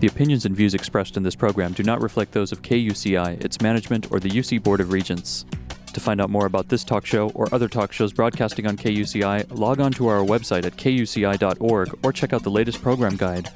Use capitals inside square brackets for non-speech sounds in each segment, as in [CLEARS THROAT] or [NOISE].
The opinions and views expressed in this program do not reflect those of KUCI, its management, or the UC Board of Regents. To find out more about this talk show or other talk shows broadcasting on KUCI, log on to our website at kuci.org or check out the latest program guide.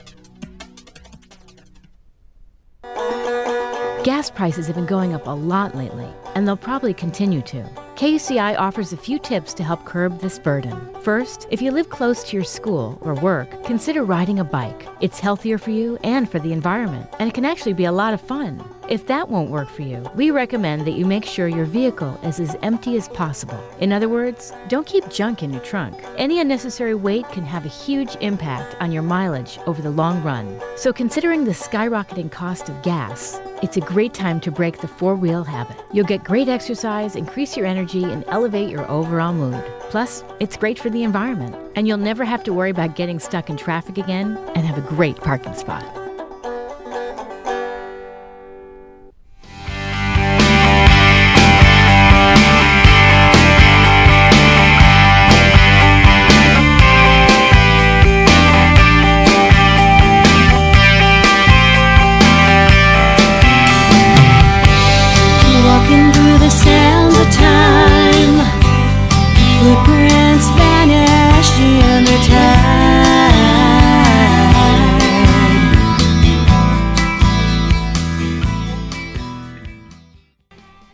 Gas prices have been going up a lot lately, and they'll probably continue to. KUCI offers a few tips to help curb this burden. First, if you live close to your school or work, consider riding a bike. It's healthier for you and for the environment, and it can actually be a lot of fun. If that won't work for you, we recommend that you make sure your vehicle is as empty as possible. In other words, don't keep junk in your trunk. Any unnecessary weight can have a huge impact on your mileage over the long run. So, considering the skyrocketing cost of gas, it's a great time to break the four wheel habit. You'll get great exercise, increase your energy, and elevate your overall mood. Plus, it's great for the environment, and you'll never have to worry about getting stuck in traffic again and have a great parking spot.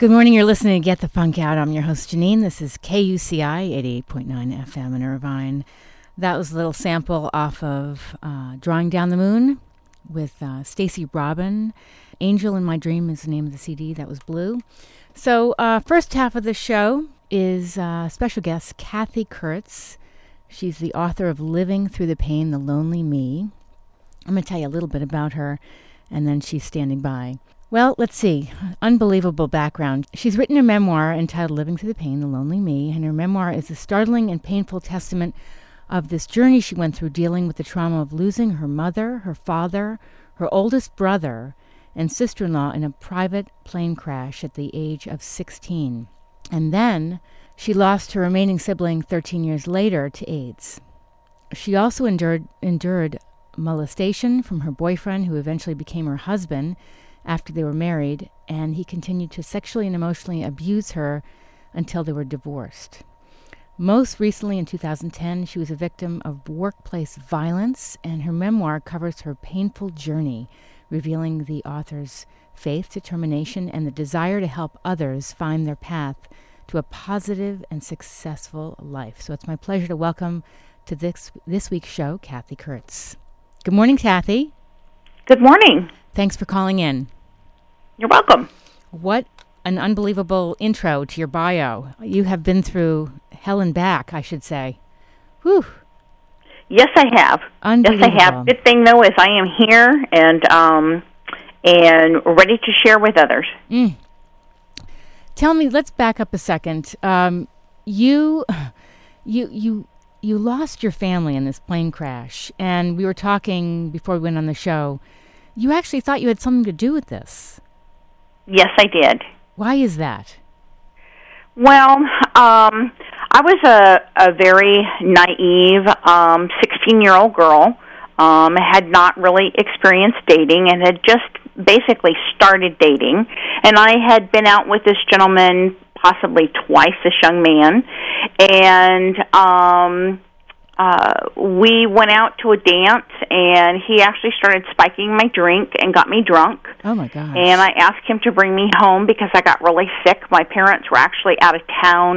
Good morning. You're listening to Get the Funk Out. I'm your host, Janine. This is KUCI 88.9 FM in Irvine. That was a little sample off of uh, Drawing Down the Moon with uh, Stacy Robin. Angel in My Dream is the name of the CD. That was blue. So, uh, first half of the show is uh, special guest Cathy Kurtz. She's the author of Living Through the Pain, The Lonely Me. I'm going to tell you a little bit about her, and then she's standing by. Well, let's see. Unbelievable background. She's written a memoir entitled Living Through the Pain, The Lonely Me, and her memoir is a startling and painful testament of this journey she went through dealing with the trauma of losing her mother, her father, her oldest brother, and sister in law in a private plane crash at the age of 16. And then she lost her remaining sibling 13 years later to AIDS. She also endured, endured molestation from her boyfriend, who eventually became her husband after they were married, and he continued to sexually and emotionally abuse her until they were divorced. Most recently, in 2010, she was a victim of workplace violence, and her memoir covers her painful journey, revealing the author's faith, determination, and the desire to help others find their path to a positive and successful life. So it's my pleasure to welcome to this, this week's show Cathy Kurtz. Good morning, Cathy. Good morning. Thanks for calling in. You're welcome. What an unbelievable intro to your bio. You have been through hell and back, I should say. Whew. Yes, I have. Yes, I have. Good thing though is I am here and um and ready to share with others. Tell me, let's back up a second. Um, you, you, you, you lost your family in this plane crash, and we were talking before we went on the show. You actually thought you had something to do with this. Yes, I did. Why is that? Well, um I was a a very naive um 16-year-old girl. Um had not really experienced dating and had just basically started dating and I had been out with this gentleman possibly twice this young man and um uh we went out to a dance and he actually started spiking my drink and got me drunk Oh my gosh! and I asked him to bring me home because I got really sick. My parents were actually out of town.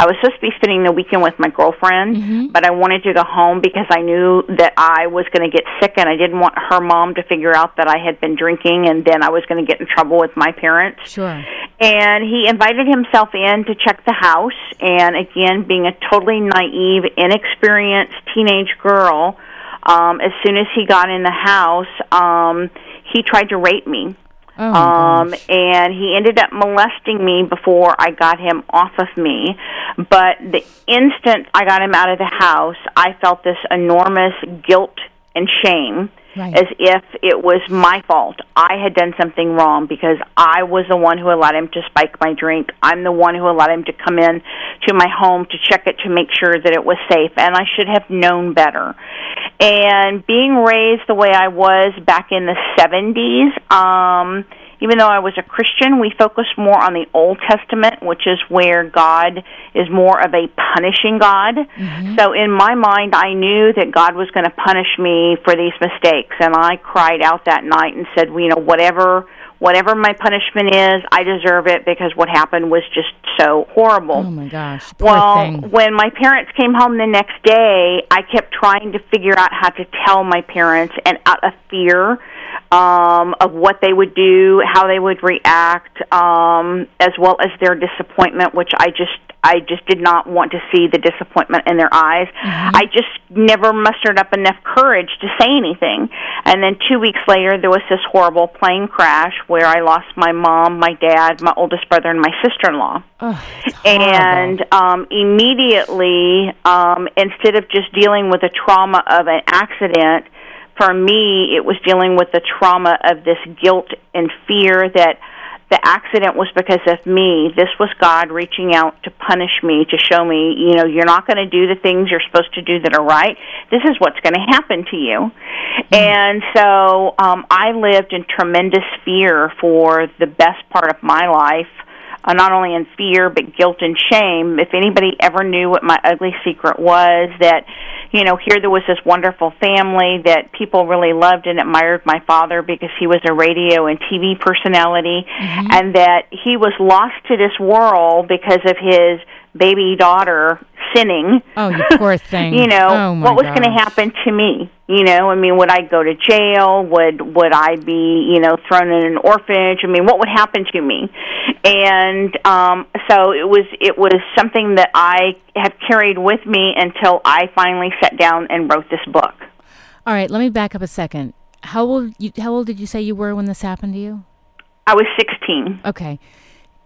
I was supposed to be spending the weekend with my girlfriend, but I wanted to go home because I knew that I was going to get sick and I didn't want her mom to figure out that I had been drinking and then I was going to get in trouble with my parents. sure. And he invited himself in to check the house. And again, being a totally naive, inexperienced teenage girl, um, as soon as he got in the house, um, he tried to rape me. Oh Um, gosh. and he ended up molesting me before I got him off of me. But the instant I got him out of the house, I felt this enormous guilt and shame Right. as if it was my fault. I had done something wrong because I was the one who allowed him to spike my drink. I'm the one who allowed him to come in to my home to check it to make sure that it was safe, and I should have known better. And being raised the way I was back in the 70s, um, even though I was a Christian, we focused more on the Old Testament, which is where God is more of a punishing God. Mm-hmm. So in my mind, I knew that God was going to punish me for these mistakes, and I cried out that night and said, well, you know, whatever whatever my punishment is, I deserve it because what happened was just so horrible. Oh my gosh. Well, thing. when my parents came home the next day, I kept trying to figure out how to tell my parents, and out of fear um, of what they would do, how they would react, um, as well as their disappointment, which I just I just did not want to see the disappointment in their eyes. I just never mustered up enough courage to say anything. And then two weeks later, there was this horrible plane crash where I lost my mom, my dad, my oldest brother, and my sister-in-law Oh, and um, immediately, um, instead of just dealing with the trauma of an accident, for me, it was dealing with the trauma of this guilt and fear that the accident was because of me. This was God reaching out to punish me, to show me, you know, you're not going to do the things you're supposed to do that are right. This is what's going to happen to you. And so um, I lived in tremendous fear for the best part of my life uh, not only in fear but guilt and shame. If anybody ever knew what my ugly secret was, that you know, here there was this wonderful family that people really loved and admired my father because he was a radio and TV personality, and that he was lost to this world because of his baby daughter sinning Oh, you poor [LAUGHS] thing. you know oh, my what was going to happen to me you know i mean would i go to jail would would i be you know thrown in an orphanage i mean what would happen to me and um so it was it was something that i have carried with me until i finally sat down and wrote this book All right, let me back up a second. How old you, how old did you say you were when this happened to you? i was 16 Okay.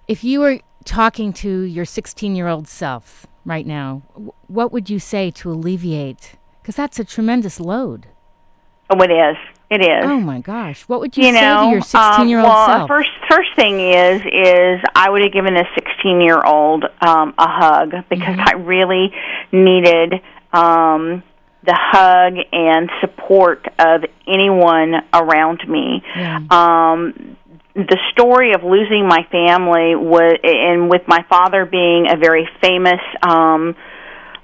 If you were talking to your 16-year-old self right now, what would you say to alleviate cuz that's a tremendous load. oh it is it is Oh my gosh. What would you, you say know, to your 16-year-old um, well, self? first first thing is is I would have given a 16 year old um, a hug because Mm-hmm. I really needed um, the hug and support of anyone around me. Yeah. Um, the story of losing my family was, and with my father being a very famous. Um,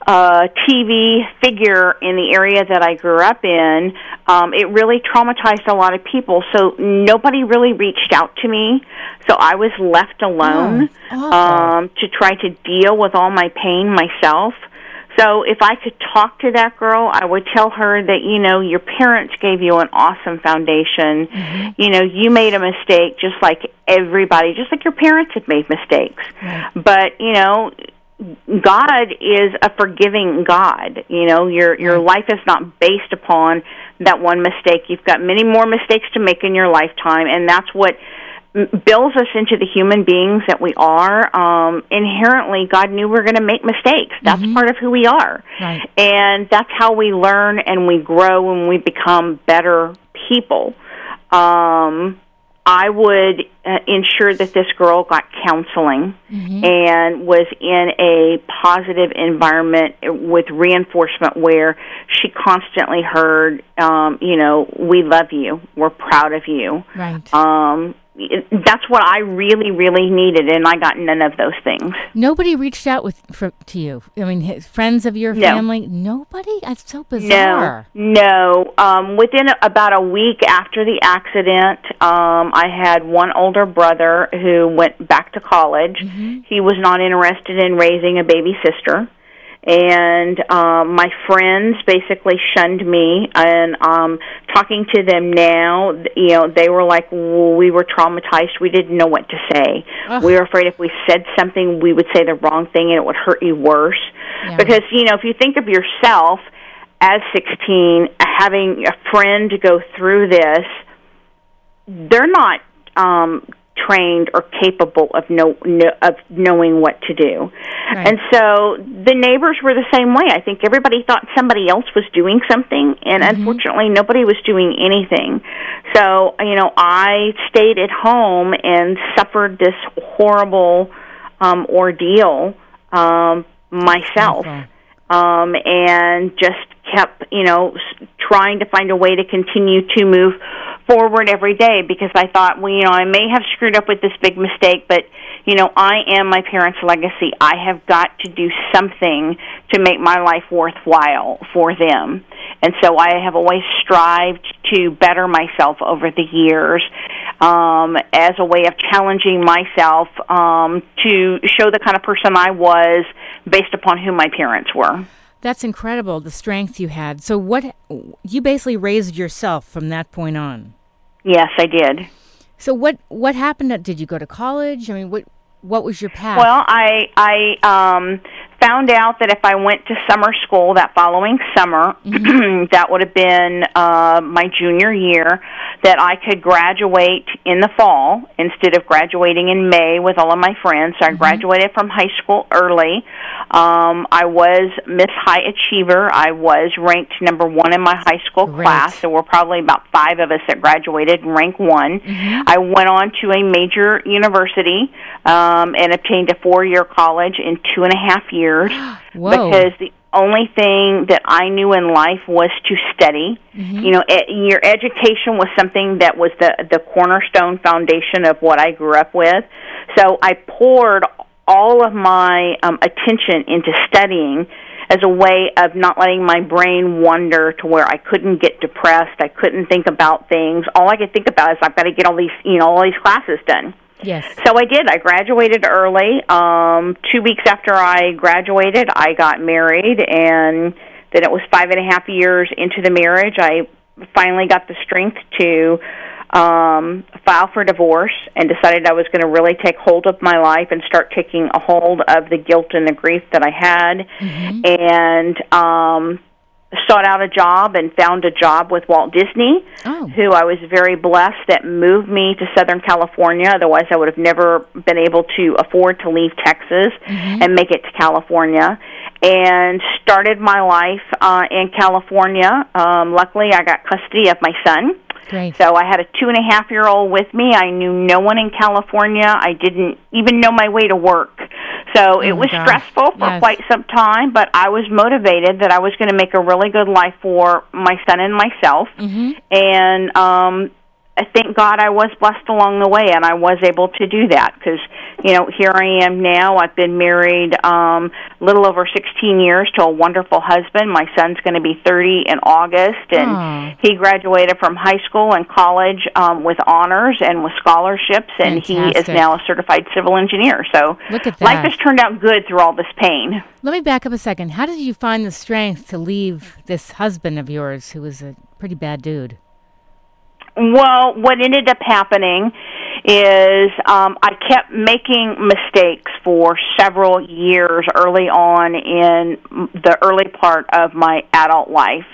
uh, TV figure in the area that I grew up in, um, it really traumatized a lot of people. So nobody really reached out to me. So I was left alone Oh, awful. um, to try to deal with all my pain myself. So if I could talk to that girl, I would tell her that you know your parents gave you an awesome foundation. Mm-hmm. You know you made a mistake just like everybody, just like your parents had made mistakes. Right. But you know God is a forgiving God. You know, your your life is not based upon that one mistake. You've got many more mistakes to make in your lifetime, and that's what builds us into the human beings that we are. Um, inherently, God knew we are going to make mistakes. That's part of who we are, Right. and that's how we learn and we grow and we become better people. Um, I would uh, ensure that this girl got counseling and was in a positive environment with reinforcement where she constantly heard, um, you know, we love you, we're proud of you. Right. Um, that's what I really, really needed, and I got none of those things. Nobody reached out with for, to you. I mean, his, friends of your No. family. Nobody. That's so No, bizarre. no. Um, within about a week after the accident, um, I had one older brother who went back to college. He was not interested in raising a baby sister. And um, my friends basically shunned me. And um, talking to them now, you know, they were like, well, "We were traumatized. We didn't know what to say. We were afraid if we said something, we would say the wrong thing, and it would hurt you worse." Yeah. Because you know, if you think of yourself as 16 having a friend go through this they're not um trained or capable of know, know of knowing what to do. Right. And so the neighbors were the same way. I think everybody thought somebody else was doing something and unfortunately nobody was doing anything. So, you know, I stayed at home and suffered this horrible um ordeal um myself Awful. um, and just kept, you know, trying to find a way to continue to move forward every day because I thought, well, you know, I may have screwed up with this big mistake, but, you know, I am my parents' legacy. I have got to do something to make my life worthwhile for them. And so I have always strived to better myself over the years um, as a way of challenging myself um, to show the kind of person I was based upon who my parents were. That's incredible, the strength you had. So, what you basically raised yourself from that point on. Yes, I did. So, what what happened? Did you go to college? I mean, what what was your path? Well, I I um found out that if I went to summer school that following summer, [CLEARS THROAT] that would have been uh, my junior year, that I could graduate in the fall instead of graduating in May with all of my friends. So I graduated from high school early. Um, I was Miss High Achiever. I was ranked number one in my high school Great. class. There were probably about five of us that graduated rank one. I went on to a major university um, and obtained a four-year college in two and a half years [GASPS] Whoa. because the only thing that I knew in life was to study. You know, e- your education was something that was the the cornerstone foundation of what I grew up with. So I poured all of my um, attention into studying as a way of not letting my brain wander to where I couldn't get depressed. I couldn't think about things. All I could think about is I've got to get all these, you know, all these classes done. Yes. So I did. I graduated early. Um, two weeks after I graduated, I got married, and then it was five and a half years into the marriage. I finally got the strength to um, file for divorce and decided I was going to really take hold of my life and start taking a hold of the guilt and the grief that I had, and um, sought out a job and found a job with Walt Disney Oh. who I was very blessed that moved me to Southern California. Otherwise, I would have never been able to afford to leave Texas and make it to California. And started my life uh, in California. Um, luckily, I got custody of my son. So I had a two and a half year old with me. I knew no one in California. I didn't even know my way to work. So it Oh, was gosh. stressful for Yes. quite some time, but I was motivated that I was going to make a really good life for my son and myself. Mm-hmm. And um I thank God I was blessed along the way and I was able to do that because you know here I am now I've been married um a little over 16 years to a wonderful husband my son's going to be 30 in August and Aw. he graduated from high school and college um with honors and with scholarships and he is now a certified civil engineer so Look at life has turned out good through all this pain Let me back up a second. How did you find the strength to leave this husband of yours who was a pretty bad dude? Well, what ended up happening is um, I kept making mistakes for several years early on in the early part of my adult life.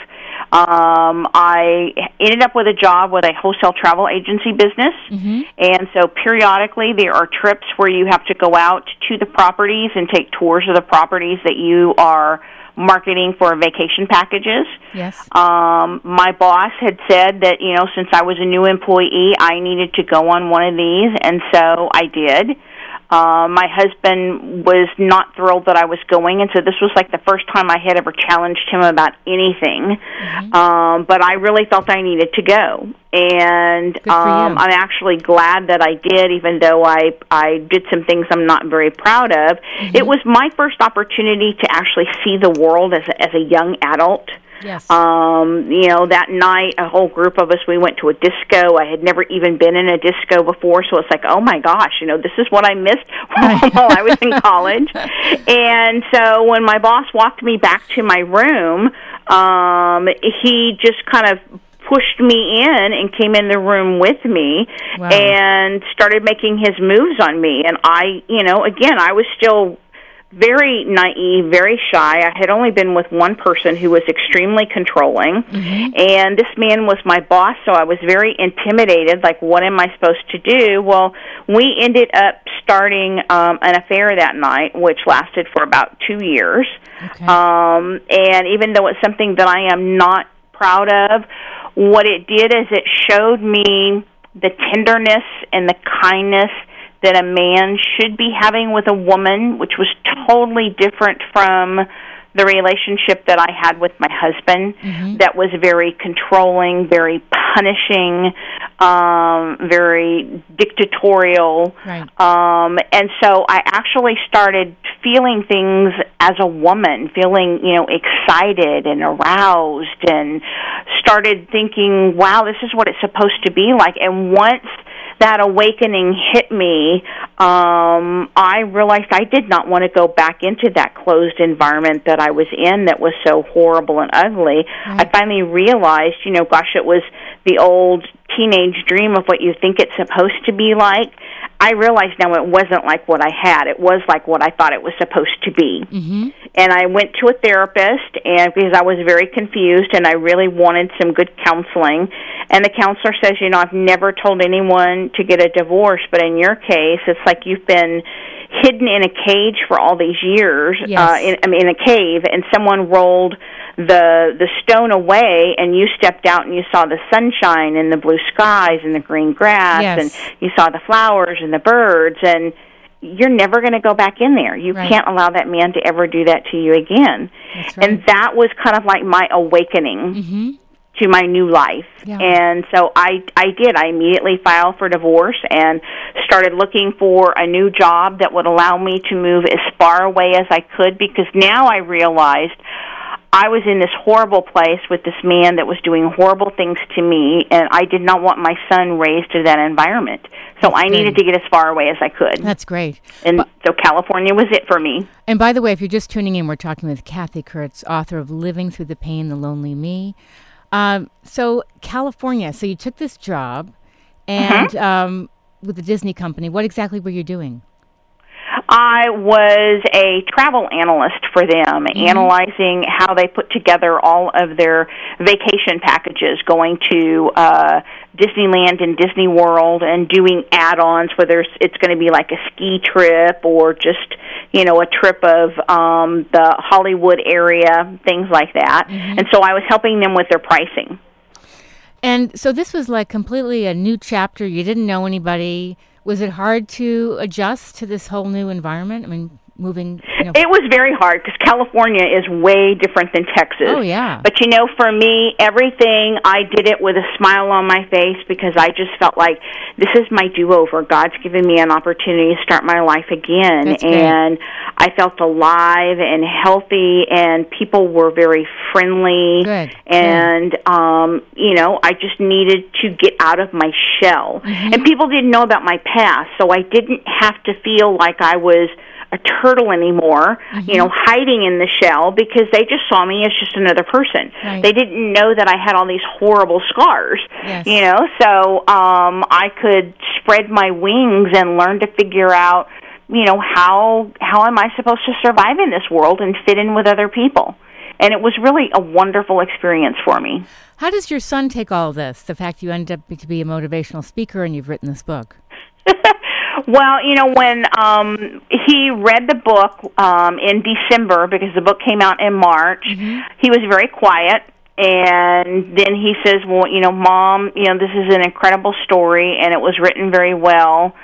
Um, I ended up with a job with a wholesale travel agency business, and so periodically there are trips where you have to go out to the properties and take tours of the properties that you are marketing for vacation packages. Yes. Um, my boss had said that, you know, since I was a new employee, I needed to go on one of these, and so I did. Uh, my husband was not thrilled that I was going, and so this was like the first time I had ever challenged him about anything. Um, but I really felt I needed to go, and um. I'm actually glad that I did, even though I I did some things I'm not very proud of. It was my first opportunity to actually see the world as a, as a young adult. Yes. Um, you know, that night, a whole group of us, we went to a disco. I had never even been in a disco before, so it's like, oh my gosh, you know, this is what I missed [LAUGHS] while I was in college. [LAUGHS] And so when my boss walked me back to my room, um, he just kind of pushed me in and came in the room with me Wow. and started making his moves on me and I, you know, again, I was still very naive, very shy. I had only been with one person who was extremely controlling, Mm-hmm. and this man was my boss, so I was very intimidated. Like, what am I supposed to do? Well, we ended up starting um, an affair that night, which lasted for about two years. Okay. Um, and even though it's something that I am not proud of, what it did is it showed me the tenderness and the kindness that a man should be having with a woman, which was totally different from the relationship that I had with my husband that was very controlling, very punishing, um, very dictatorial. Right. Um, and so I actually started feeling things as a woman, feeling, you know, excited and aroused and started thinking, wow, this is what it's supposed to be like. And once that awakening hit me, um, I realized I did not want to go back into that closed environment that I was in that was so horrible and ugly. I finally realized, you know, gosh, it was the old teenage dream of what you think it's supposed to be like. I realized now it wasn't like what I had. It was like what I thought it was supposed to be. Mm-hmm. And I went to a therapist, and because I was very confused, and I really wanted some good counseling. And the counselor says, you know, I've never told anyone to get a divorce, but in your case, it's like you've been hidden in a cage for all these years. Yes. Uh, in, I mean, in a cave, and someone rolled the the stone away, and you stepped out and you saw the sunshine and the blue skies and the green grass, Yes. and you saw the flowers and the birds, and you're never going to go back in there. You Right. can't allow that man to ever do that to you again. Right. And that was kind of like my awakening mm-hmm. to my new life. Yeah. And so I I did. I immediately filed for divorce and started looking for a new job that would allow me to move as far away as I could because now I realized I was in this horrible place with this man that was doing horrible things to me and I did not want my son raised in that environment. So I good. needed to get as far away as I could. That's great. and so California was it for me. And by the way, if you're just tuning in, we're talking with Cathy Kurtz, author of Living Through the Pain, The Lonely Me. Um, so, California, so you took this job and um, with the Disney company. What exactly were you doing? I was a travel analyst for them, analyzing how they put together all of their vacation packages, going to uh, Disneyland and Disney World, and doing add-ons, whether it's- it's going to be like a ski trip or just you know a trip of um, the Hollywood area, things like that. And so I was helping them with their pricing. And so this was like completely a new chapter. You didn't know anybody. Was it hard to adjust to this whole new environment? I mean, moving. You know, It was very hard because California is way different than Texas. Oh, yeah. But you know, for me, everything I did it with a smile on my face because I just felt like this is my do-over. God's given me an opportunity to start my life again, That's and I felt alive and healthy, and people were very friendly. Good, And um, you know, I just needed to get out of my shell, Mm-hmm. and people didn't know about my past, so I didn't have to feel like I was a turtle anymore, Mm-hmm. you know, hiding in the shell because they just saw me as just another person. Right. They didn't know that I had all these horrible scars. Yes. You know, so um I could spread my wings and learn to figure out, you know, how how am I supposed to survive in this world and fit in with other people. And it was really a wonderful experience for me. how does your son take all this? The fact you ended up to be a motivational speaker and you've written this book. [LAUGHS] Well, you know, when um, he read the book um, in December, because the book came out in March, he was very quiet. And then he says, Well, you know, Mom, you know, this is an incredible story, and it was written very well.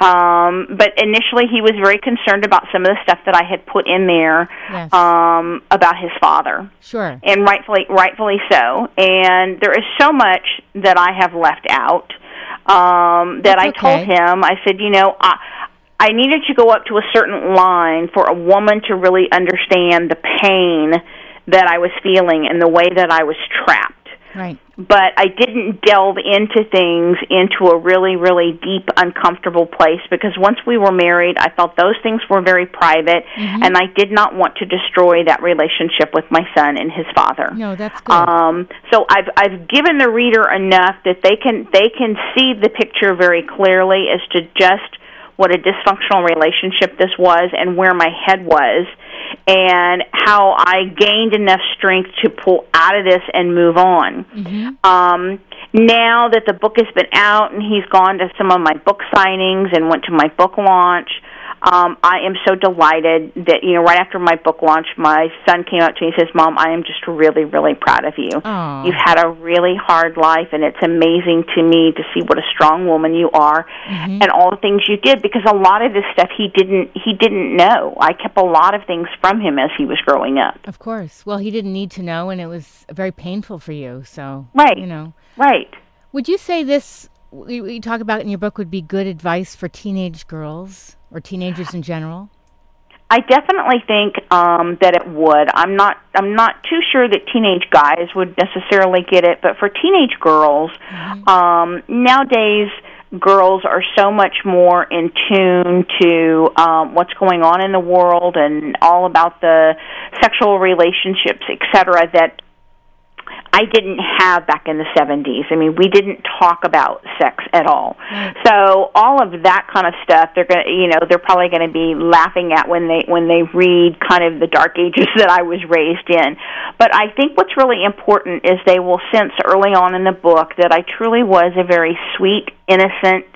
Um, but initially, he was very concerned about some of the stuff that I had put in there Yes. um, about his father Sure. and rightfully rightfully so. And there is so much that I have left out um, that That's I told okay. him. I said, you know, I I needed to go up to a certain line for a woman to really understand the pain that I was feeling and the way that I was trapped. Right. But I didn't delve into things into a really, really deep, uncomfortable place because once we were married, I felt those things were very private, Mm-hmm. and I did not want to destroy that relationship with my son and his father. No, that's good. Um, so I've I've given the reader enough that they can they can see the picture very clearly as to just what a dysfunctional relationship this was and where my head was and how I gained enough strength to pull out of this and move on. Mm-hmm. Um, now that the book has been out and he's gone to some of my book signings and went to my book launch, um, I am so delighted that you know right after my book launch, my son came up to me and says, "Mom, I am just really, really proud of you. Aww. You've had a really hard life, and it's amazing to me to see what a strong woman you are, mm-hmm. and all the things you did. Because a lot of this stuff he didn't he didn't know. I kept a lot of things from him as he was growing up. Of course. Well, he didn't need to know, and it was very painful for you. So right, you know, right. Would you say this? We talk about in your book would be good advice for teenage girls or teenagers in general? I definitely think um, that it would. I'm not. I'm not too sure that teenage guys would necessarily get it, but for teenage girls, mm-hmm. um, nowadays girls are so much more in tune to um, what's going on in the world and all about the sexual relationships, etc. That I didn't have back in the 70s. I mean, we didn't talk about sex at all. Right. So all of that kind of stuff, they're going to, you know, they're probably going to be laughing at when they when they read kind of the dark ages [LAUGHS] that I was raised in. But I think what's really important is they will sense early on in the book that I truly was a very sweet, innocent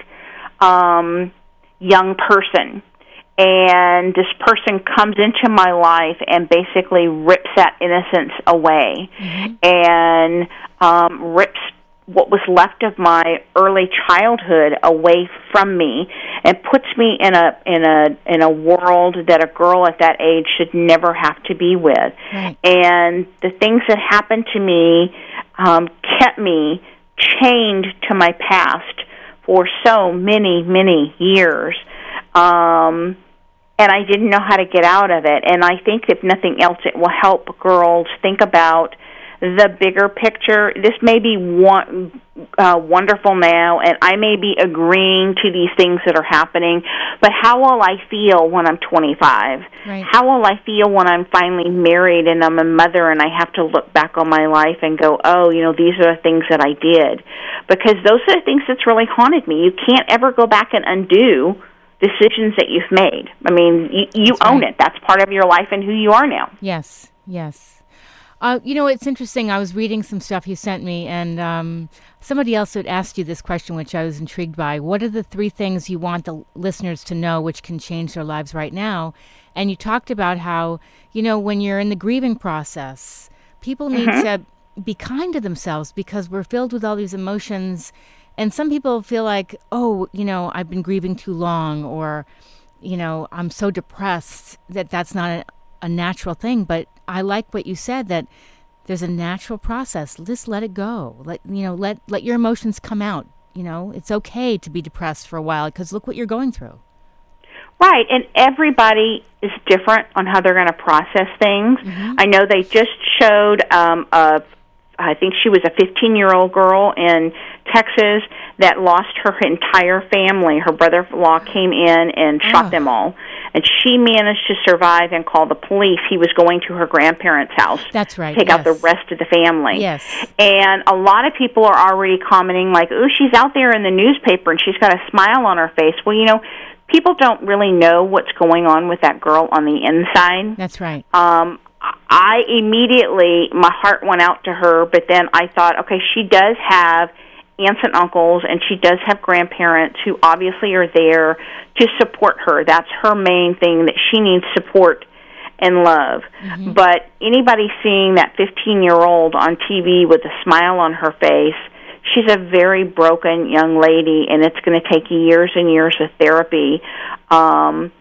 um young person and this person comes into my life and basically rips that innocence away mm-hmm. and um, rips what was left of my early childhood away from me and puts me in a in a in a world that a girl at that age should never have to be with right. and the things that happened to me um kept me chained to my past for so many many years um and I didn't know how to get out of it. And I think, if nothing else, it will help girls think about the bigger picture. This may be one, uh, wonderful now, and I may be agreeing to these things that are happening, but how will I feel when I'm 25? Right. How will I feel when I'm finally married and I'm a mother and I have to look back on my life and go, oh, you know, these are the things that I did? Because those are the things that's really haunted me. You can't ever go back and undo decisions that you've made. I mean, you, you own right. it. That's part of your life and who you are now. Yes, yes. Uh, you know, it's interesting. I was reading some stuff you sent me, and um, somebody else had asked you this question, which I was intrigued by. What are the three things you want the listeners to know which can change their lives right now? And you talked about how, you know, when you're in the grieving process, people need mm-hmm. to be kind to themselves because we're filled with all these emotions and some people feel like, oh, you know, I've been grieving too long, or, you know, I'm so depressed that that's not a, a natural thing. But I like what you said that there's a natural process. Just let it go. Let you know, let let your emotions come out. You know, it's okay to be depressed for a while because look what you're going through. Right, and everybody is different on how they're going to process things. Mm-hmm. I know they just showed um, a I think she was a 15 year old girl in Texas that lost her entire family. Her brother in law came in and shot oh. them all. And she managed to survive and call the police. He was going to her grandparents' house. That's right. take yes. out the rest of the family. Yes. And a lot of people are already commenting, like, oh, she's out there in the newspaper and she's got a smile on her face. Well, you know, people don't really know what's going on with that girl on the inside. That's right. Um, I immediately my heart went out to her, but then I thought, okay, she does have aunts and uncles and she does have grandparents who obviously are there to support her. That's her main thing that she needs support and love. Mm-hmm. But anybody seeing that 15-year-old on TV with a smile on her face, she's a very broken young lady and it's going to take years and years of therapy. Um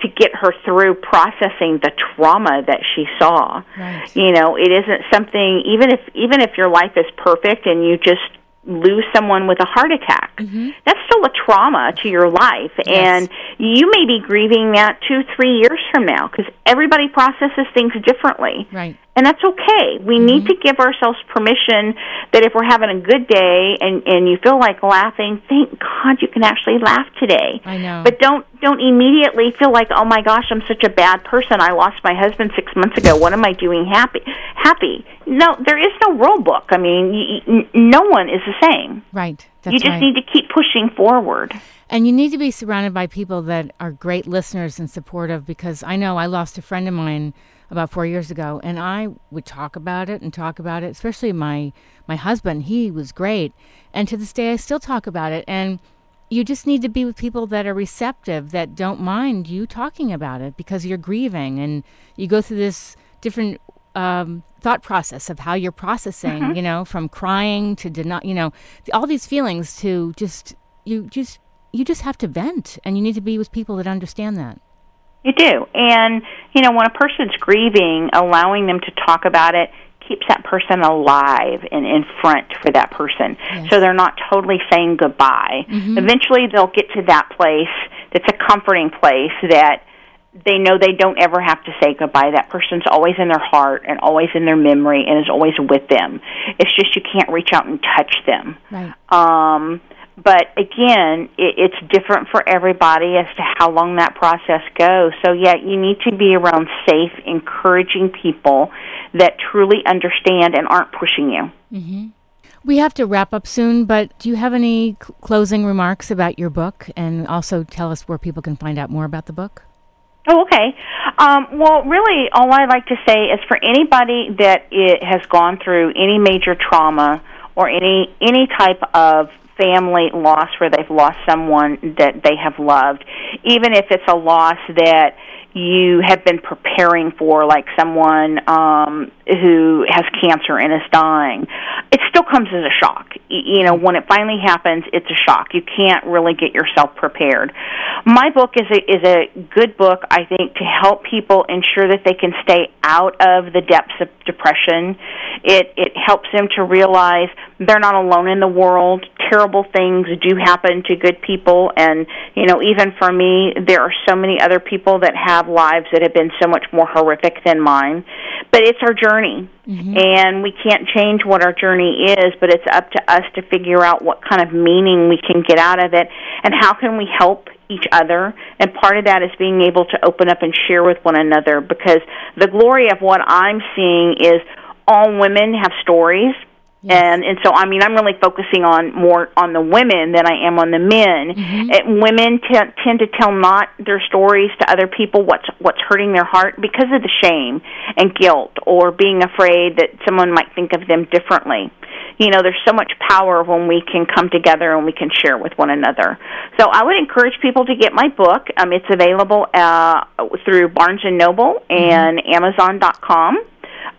to get her through processing the trauma that she saw. Right. You know, it isn't something even if even if your life is perfect and you just lose someone with a heart attack. Mm-hmm. That's still a trauma to your life, yes. and you may be grieving that two, three years from now because everybody processes things differently. Right. And that's okay. We Mm-hmm. need to give ourselves permission that if we're having a good day and and you feel like laughing, thank God you can actually laugh today. I know. But don't don't immediately feel like, "Oh my gosh, I'm such a bad person. I lost my husband 6 months ago. What am I doing happy?" Happy. No, there is no rule book. I mean, y y- no one is the same. right. That's you just right. need to keep pushing forward. And you need to be surrounded by people that are great listeners and supportive because I know I lost a friend of mine about four years ago and I would talk about it and talk about it, especially my my husband. He was great. And to this day I still talk about it. And you just need to be with people that are receptive, that don't mind you talking about it because you're grieving and you go through this different um, thought process of how you're processing, you know, from crying to deny, you know, all these feelings to just you just you just have to vent, and you need to be with people that understand that. You do. And, you know, when a person's grieving, allowing them to talk about it keeps that person alive and in front for that person. Yes. So they're not totally saying goodbye. Eventually they'll get to that place that's a comforting place that they know they don't ever have to say goodbye. That person's always in their heart and always in their memory and is always with them. It's just you can't reach out and touch them. Right. Um, but again, it, it's different for everybody as to how long that process goes. So, yeah, you need to be around safe, encouraging people that truly understand and aren't pushing you. We have to wrap up soon, but do you have any cl- closing remarks about your book, and also tell us where people can find out more about the book? Oh, okay. Um, well, really, all I like to say is for anybody that it has gone through any major trauma or any any type of family loss where they've lost someone that they have loved, even if it's a loss that you have been preparing for, like someone um, who has cancer and is dying, it still comes as a shock. You know, when it finally happens, it's a shock. You can't really get yourself prepared. My book is a, is a good book, I think, to help people ensure that they can stay out of the depths of depression. It it helps them to realize they're not alone in the world. Terrible things do happen to good people, and you know, even for me, there are so many other people that have lives that have been so much more horrific than mine. But it's our journey, mm-hmm. and we can't change what our journey is. But it's up to us to figure out what kind of meaning we can get out of it, and how can we help each other. And part of that is being able to open up and share with one another. Because the glory of what I'm seeing is all women have stories and and so I mean I'm really focusing on more on the women than I am on the men. And women t- tend to tell not their stories to other people what's what's hurting their heart because of the shame and guilt or being afraid that someone might think of them differently. You know, there's so much power when we can come together and we can share with one another. So I would encourage people to get my book. Um, it's available uh, through Barnes and Noble and Amazon.com.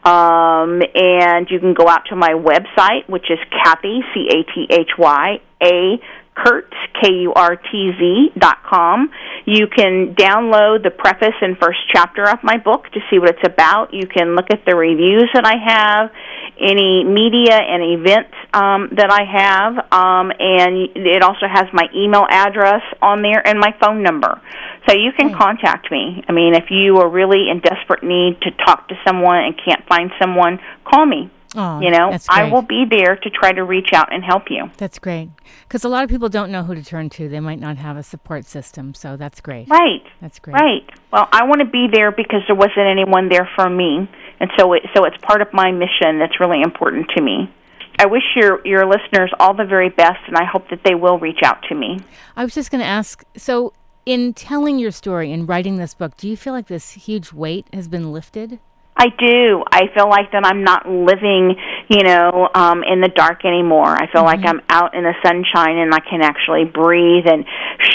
Um, and you can go out to my website, which is Cathy, C A T H Y, A, Kurtz, K U R T Z dot com. You can download the preface and first chapter of my book to see what it's about. You can look at the reviews that I have, any media and events um, that I have, um, and it also has my email address on there and my phone number. So you can contact me. I mean, if you are really in desperate need to talk to someone and can't find someone, call me. Oh, you know, I will be there to try to reach out and help you. That's great. Because a lot of people don't know who to turn to. They might not have a support system, so that's great. Right. That's great. Right. Well, I want to be there because there wasn't anyone there for me, and so it, so it's part of my mission that's really important to me. I wish your your listeners all the very best, and I hope that they will reach out to me. I was just going to ask so, in telling your story and writing this book, do you feel like this huge weight has been lifted? I do. I feel like that I'm not living, you know, um, in the dark anymore. I feel like I'm out in the sunshine and I can actually breathe and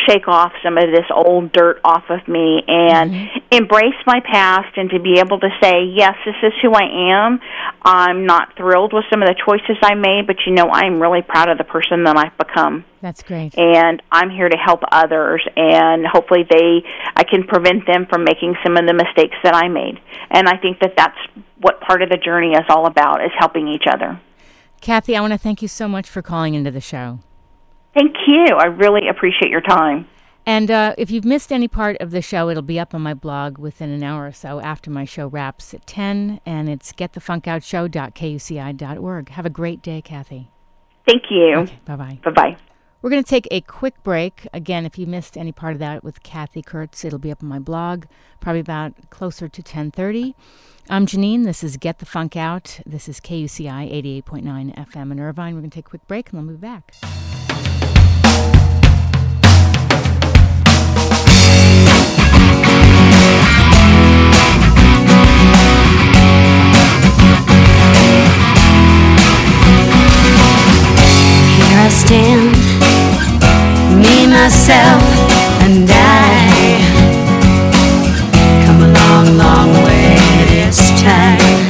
shake off some of this old dirt off of me and embrace my past and to be able to say, yes, this is who I am. I'm not thrilled with some of the choices I made, but you know, I'm really proud of the person that I've become That's great. and I'm here to help others and hopefully they I can prevent them from making some of the mistakes that I made. And I think that that's what part of the journey is all about is helping each other. Cathy, I want to thank you so much for calling into the show. Thank you. I really appreciate your time. And uh, if you've missed any part of the show, it'll be up on my blog within an hour or so after my show wraps at 10. And it's getthefunkoutshow.kuci.org. Have a great day, Cathy. Thank you. Okay, bye bye. Bye bye. We're going to take a quick break. Again, if you missed any part of that with Cathy Kurtz, it'll be up on my blog, probably about closer to 1030. I'm Janine. This is Get the Funk Out. This is KUCI 88.9 FM in Irvine. We're going to take a quick break and then we'll be back. Here I stand, me, myself, and I come a long, long way this time.